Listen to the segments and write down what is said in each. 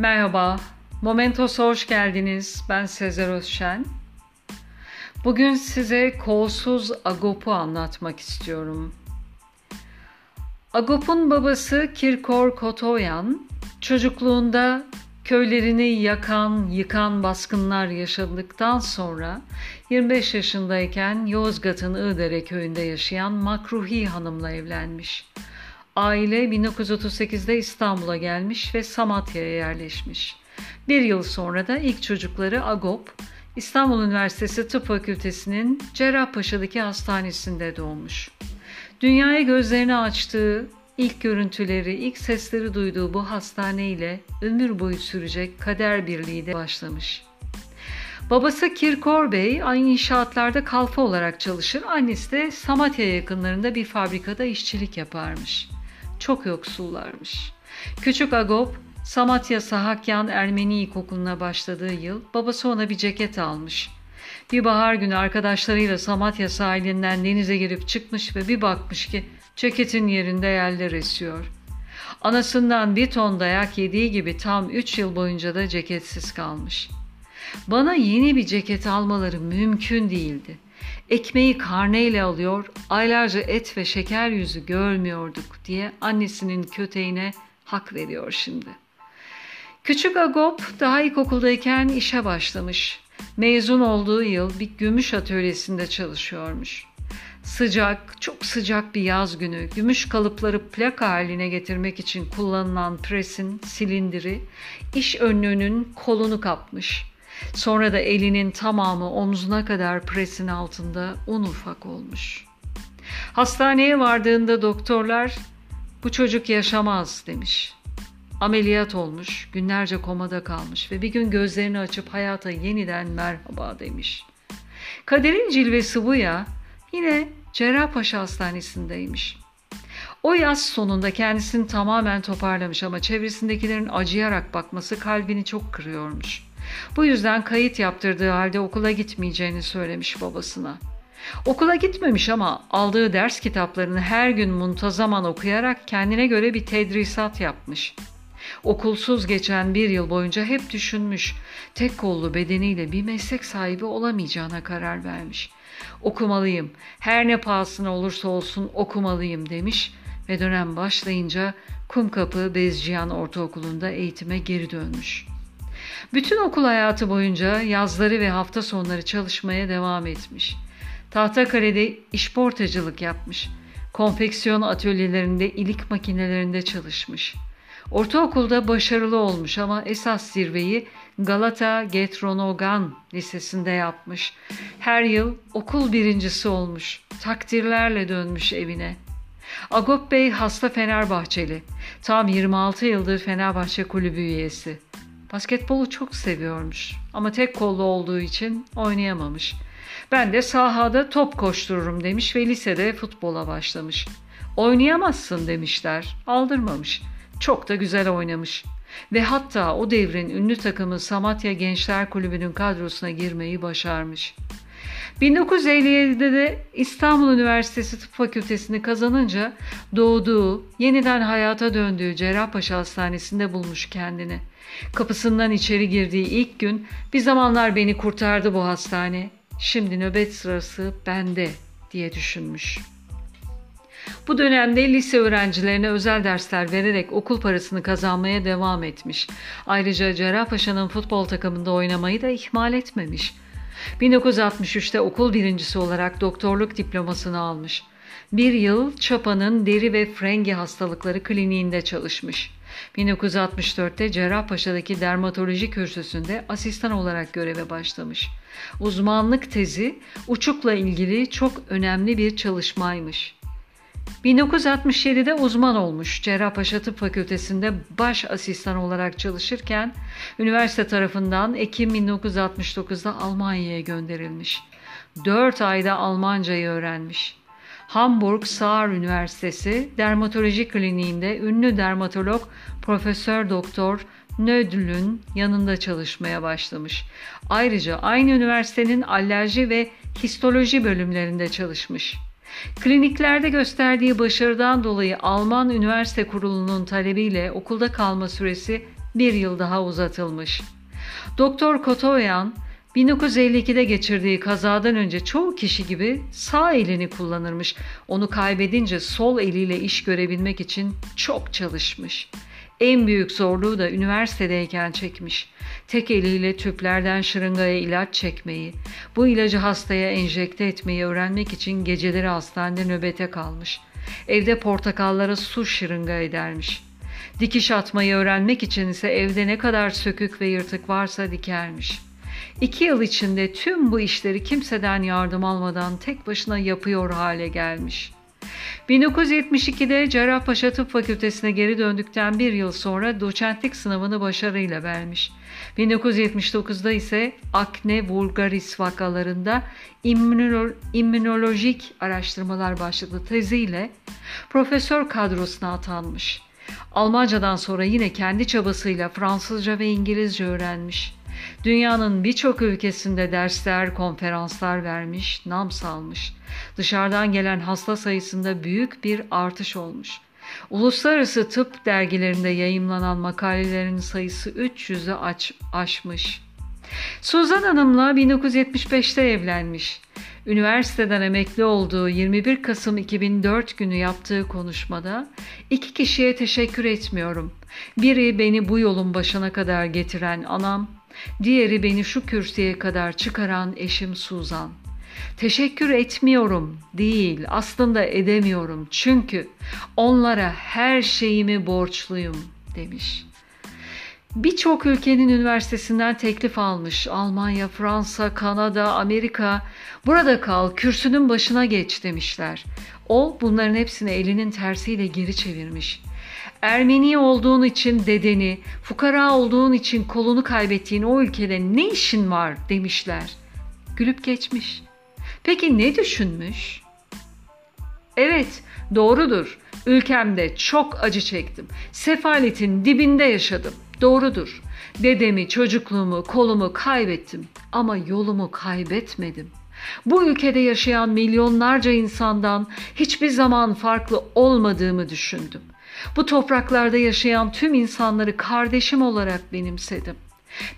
Merhaba, Momentos'a hoş geldiniz. Ben Sezer Özşen. Bugün size kolsuz Agop'u anlatmak istiyorum. Agop'un babası Kirkor Kotoyan, çocukluğunda köylerini yakan, yıkan baskınlar yaşadıktan sonra 25 yaşındayken Yozgat'ın Iğdere köyünde yaşayan Makruhi Hanım'la evlenmiş. Aile 1938'de İstanbul'a gelmiş ve Samatya'ya yerleşmiş. Bir yıl sonra da ilk çocukları Agop, İstanbul Üniversitesi Tıp Fakültesi'nin Cerrahpaşa'daki hastanesinde doğmuş. Dünyaya gözlerini açtığı, ilk görüntüleri, ilk sesleri duyduğu bu hastaneyle ömür boyu sürecek kader birliği de başlamış. Babası Kirkor Bey aynı inşaatlarda kalfa olarak çalışır, annesi de Samatya yakınlarında bir fabrikada işçilik yaparmış. Çok yoksullarmış. Küçük Agop Samatya Sahakyan Ermeni İlkokulu'na başladığı yıl babası ona bir ceket almış. Bir bahar günü arkadaşlarıyla Samatya sahilinden denize girip çıkmış ve bir bakmış ki ceketin yerinde yerler esiyor. Anasından bir ton dayak yediği gibi tam üç yıl boyunca da ceketsiz kalmış. Bana yeni bir ceket almaları mümkün değildi. Ekmeği karneyle alıyor, aylarca et ve şeker yüzü görmüyorduk diye annesinin köteğine hak veriyor şimdi.'' Küçük Agop daha ilkokuldayken işe başlamış. Mezun olduğu yıl bir gümüş atölyesinde çalışıyormuş. Sıcak, çok sıcak bir yaz günü gümüş kalıpları plak haline getirmek için kullanılan presin silindiri iş önlüğünün kolunu kapmış. Sonra da elinin tamamı omzuna kadar presin altında un ufak olmuş. Hastaneye vardığında doktorlar bu çocuk yaşamaz demiş. Ameliyat olmuş, günlerce komada kalmış ve bir gün gözlerini açıp hayata yeniden merhaba demiş. Kaderin cilvesi bu ya, yine Cerrahpaşa Hastanesi'ndeymiş. O yaz sonunda kendisini tamamen toparlamış ama çevresindekilerin acıyarak bakması kalbini çok kırıyormuş. Bu yüzden kayıt yaptırdığı halde okula gitmeyeceğini söylemiş babasına. Okula gitmemiş ama aldığı ders kitaplarını her gün muntazaman okuyarak kendine göre bir tedrisat yapmış. Okulsuz geçen bir yıl boyunca hep düşünmüş. Tek kollu bedeniyle bir meslek sahibi olamayacağına karar vermiş. Okumalıyım, her ne pahasına olursa olsun okumalıyım demiş ve dönem başlayınca Kumkapı Bezciyan Ortaokulu'nda eğitime geri dönmüş. Bütün okul hayatı boyunca yazları ve hafta sonları çalışmaya devam etmiş. Tahtakale'de işportacılık yapmış. Konfeksiyon atölyelerinde ilik makinelerinde çalışmış.'' Ortaokulda başarılı olmuş ama esas zirveyi Galata Getronogan Lisesi'nde yapmış. Her yıl okul birincisi olmuş. Takdirlerle dönmüş evine. Agop Bey hasta Fenerbahçeli. Tam 26 yıldır Fenerbahçe kulübü üyesi. Basketbolu çok seviyormuş ama tek kollu olduğu için oynayamamış. Ben de sahada top koştururum demiş ve lisede futbola başlamış. Oynayamazsın demişler. Aldırmamış. Çok da güzel oynamış. Ve hatta o devrin ünlü takımı Samatya Gençler Kulübü'nün kadrosuna girmeyi başarmış. 1957'de de İstanbul Üniversitesi Tıp Fakültesini kazanınca doğduğu, yeniden hayata döndüğü Cerrahpaşa Hastanesi'nde bulmuş kendini. Kapısından içeri girdiği ilk gün bir zamanlar beni kurtardı bu hastane. Şimdi nöbet sırası bende diye düşünmüş.'' Bu dönemde lise öğrencilerine özel dersler vererek okul parasını kazanmaya devam etmiş. Ayrıca Cerrahpaşa'nın futbol takımında oynamayı da ihmal etmemiş. 1963'te okul birincisi olarak doktorluk diplomasını almış. Bir yıl Çapa'nın deri ve frengi hastalıkları kliniğinde çalışmış. 1964'te Cerrahpaşa'daki dermatoloji kürsüsünde asistan olarak göreve başlamış. Uzmanlık tezi uçukla ilgili çok önemli bir çalışmaymış. 1967'de uzman olmuş. Cerrahpaşa Tıp Fakültesi'nde baş asistan olarak çalışırken üniversite tarafından Ekim 1969'da Almanya'ya gönderilmiş. 4 ayda Almancayı öğrenmiş. Hamburg Saar Üniversitesi Dermatoloji Kliniğinde ünlü dermatolog Profesör Doktor Nödl'ün yanında çalışmaya başlamış. Ayrıca aynı üniversitenin alerji ve histoloji bölümlerinde çalışmış. Kliniklerde gösterdiği başarıdan dolayı Alman Üniversite Kurulu'nun talebiyle okulda kalma süresi bir yıl daha uzatılmış. Doktor Kotoyan 1952'de geçirdiği kazadan önce çoğu kişi gibi sağ elini kullanırmış. Onu kaybedince sol eliyle iş görebilmek için çok çalışmış. En büyük zorluğu da üniversitedeyken çekmiş. Tek eliyle tüplerden şırıngaya ilaç çekmeyi, bu ilacı hastaya enjekte etmeyi öğrenmek için geceleri hastanede nöbete kalmış. Evde portakallara su şırınga edermiş. Dikiş atmayı öğrenmek için ise evde ne kadar sökük ve yırtık varsa dikermiş. İki yıl içinde tüm bu işleri kimseden yardım almadan tek başına yapıyor hale gelmiş.'' 1972'de Cerrahpaşa Tıp Fakültesine geri döndükten bir yıl sonra doçentlik sınavını başarıyla vermiş. 1979'da ise akne vulgaris vakalarında immünolo immünolojik araştırmalar başlıklı teziyle profesör kadrosuna atanmış. Almancadan sonra yine kendi çabasıyla Fransızca ve İngilizce öğrenmiş. Dünyanın birçok ülkesinde dersler, konferanslar vermiş, nam salmış. Dışarıdan gelen hasta sayısında büyük bir artış olmuş. Uluslararası tıp dergilerinde yayımlanan makalelerin sayısı 300'ü aç, aşmış. Suzan Hanım'la 1975'te evlenmiş. Üniversiteden emekli olduğu 21 Kasım 2004 günü yaptığı konuşmada iki kişiye teşekkür etmiyorum. Biri beni bu yolun başına kadar getiren anam, Diğeri beni şu kürsüye kadar çıkaran eşim Suzan. Teşekkür etmiyorum değil, aslında edemiyorum. Çünkü onlara her şeyimi borçluyum demiş. Birçok ülkenin üniversitesinden teklif almış. Almanya, Fransa, Kanada, Amerika. Burada kal, kürsünün başına geç demişler. O bunların hepsini elinin tersiyle geri çevirmiş. Ermeni olduğun için dedeni, fukara olduğun için kolunu kaybettiğin o ülkede ne işin var demişler. Gülüp geçmiş. Peki ne düşünmüş? Evet, doğrudur. Ülkemde çok acı çektim. Sefaletin dibinde yaşadım. Doğrudur. Dedemi, çocukluğumu, kolumu kaybettim ama yolumu kaybetmedim. Bu ülkede yaşayan milyonlarca insandan hiçbir zaman farklı olmadığımı düşündüm. Bu topraklarda yaşayan tüm insanları kardeşim olarak benimsedim.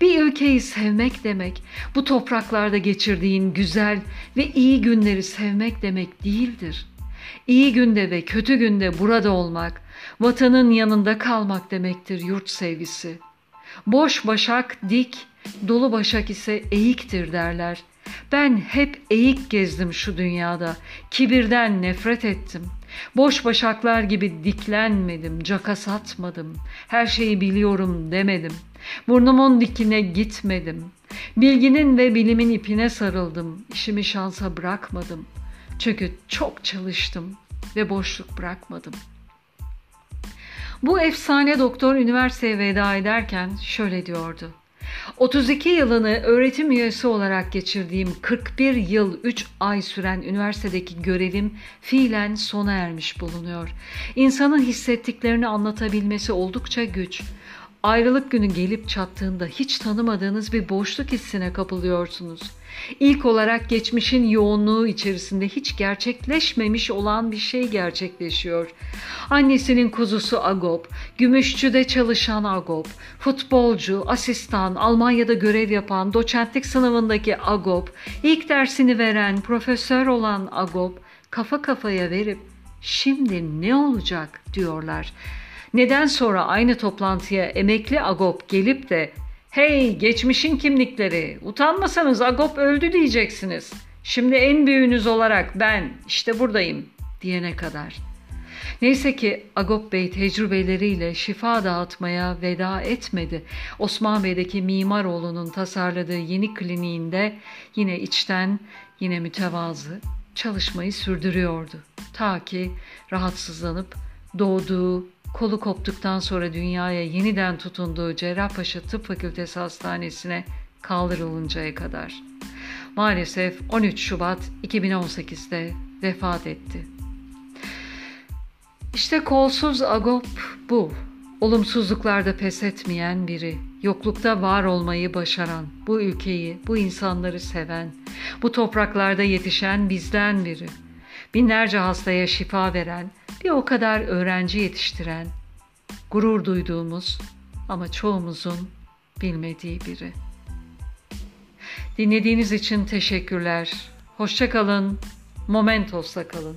Bir ülkeyi sevmek demek, bu topraklarda geçirdiğin güzel ve iyi günleri sevmek demek değildir. İyi günde ve kötü günde burada olmak, vatanın yanında kalmak demektir yurt sevgisi. Boş başak dik, dolu başak ise eğiktir derler. Ben hep eğik gezdim şu dünyada, kibirden nefret ettim.'' Boş başaklar gibi diklenmedim, caka satmadım. Her şeyi biliyorum demedim. Burnumun dikine gitmedim. Bilginin ve bilimin ipine sarıldım. İşimi şansa bırakmadım. Çünkü çok çalıştım ve boşluk bırakmadım. Bu efsane doktor üniversiteye veda ederken şöyle diyordu. 32 yılını öğretim üyesi olarak geçirdiğim 41 yıl 3 ay süren üniversitedeki görevim fiilen sona ermiş bulunuyor. İnsanın hissettiklerini anlatabilmesi oldukça güç. Ayrılık günü gelip çattığında hiç tanımadığınız bir boşluk hissine kapılıyorsunuz. İlk olarak geçmişin yoğunluğu içerisinde hiç gerçekleşmemiş olan bir şey gerçekleşiyor. Annesinin kuzusu Agop, Gümüşçü'de çalışan Agop, futbolcu, asistan, Almanya'da görev yapan, doçentlik sınavındaki Agop, ilk dersini veren, profesör olan Agop, kafa kafaya verip şimdi ne olacak diyorlar. Neden sonra aynı toplantıya emekli Agop gelip de Hey geçmişin kimlikleri utanmasanız Agop öldü diyeceksiniz. Şimdi en büyüğünüz olarak ben işte buradayım diyene kadar. Neyse ki Agop Bey tecrübeleriyle şifa dağıtmaya veda etmedi. Osman Bey'deki Mimaroğlu'nun tasarladığı yeni kliniğinde yine içten yine mütevazı çalışmayı sürdürüyordu. Ta ki rahatsızlanıp doğduğu kolu koptuktan sonra dünyaya yeniden tutunduğu Cerrahpaşa Tıp Fakültesi Hastanesi'ne kaldırılıncaya kadar. Maalesef 13 Şubat 2018'de vefat etti. İşte kolsuz Agop bu. Olumsuzluklarda pes etmeyen biri, yoklukta var olmayı başaran, bu ülkeyi, bu insanları seven, bu topraklarda yetişen bizden biri. Binlerce hastaya şifa veren, bir o kadar öğrenci yetiştiren, gurur duyduğumuz ama çoğumuzun bilmediği biri. Dinlediğiniz için teşekkürler. Hoşça kalın. Momentos'ta kalın.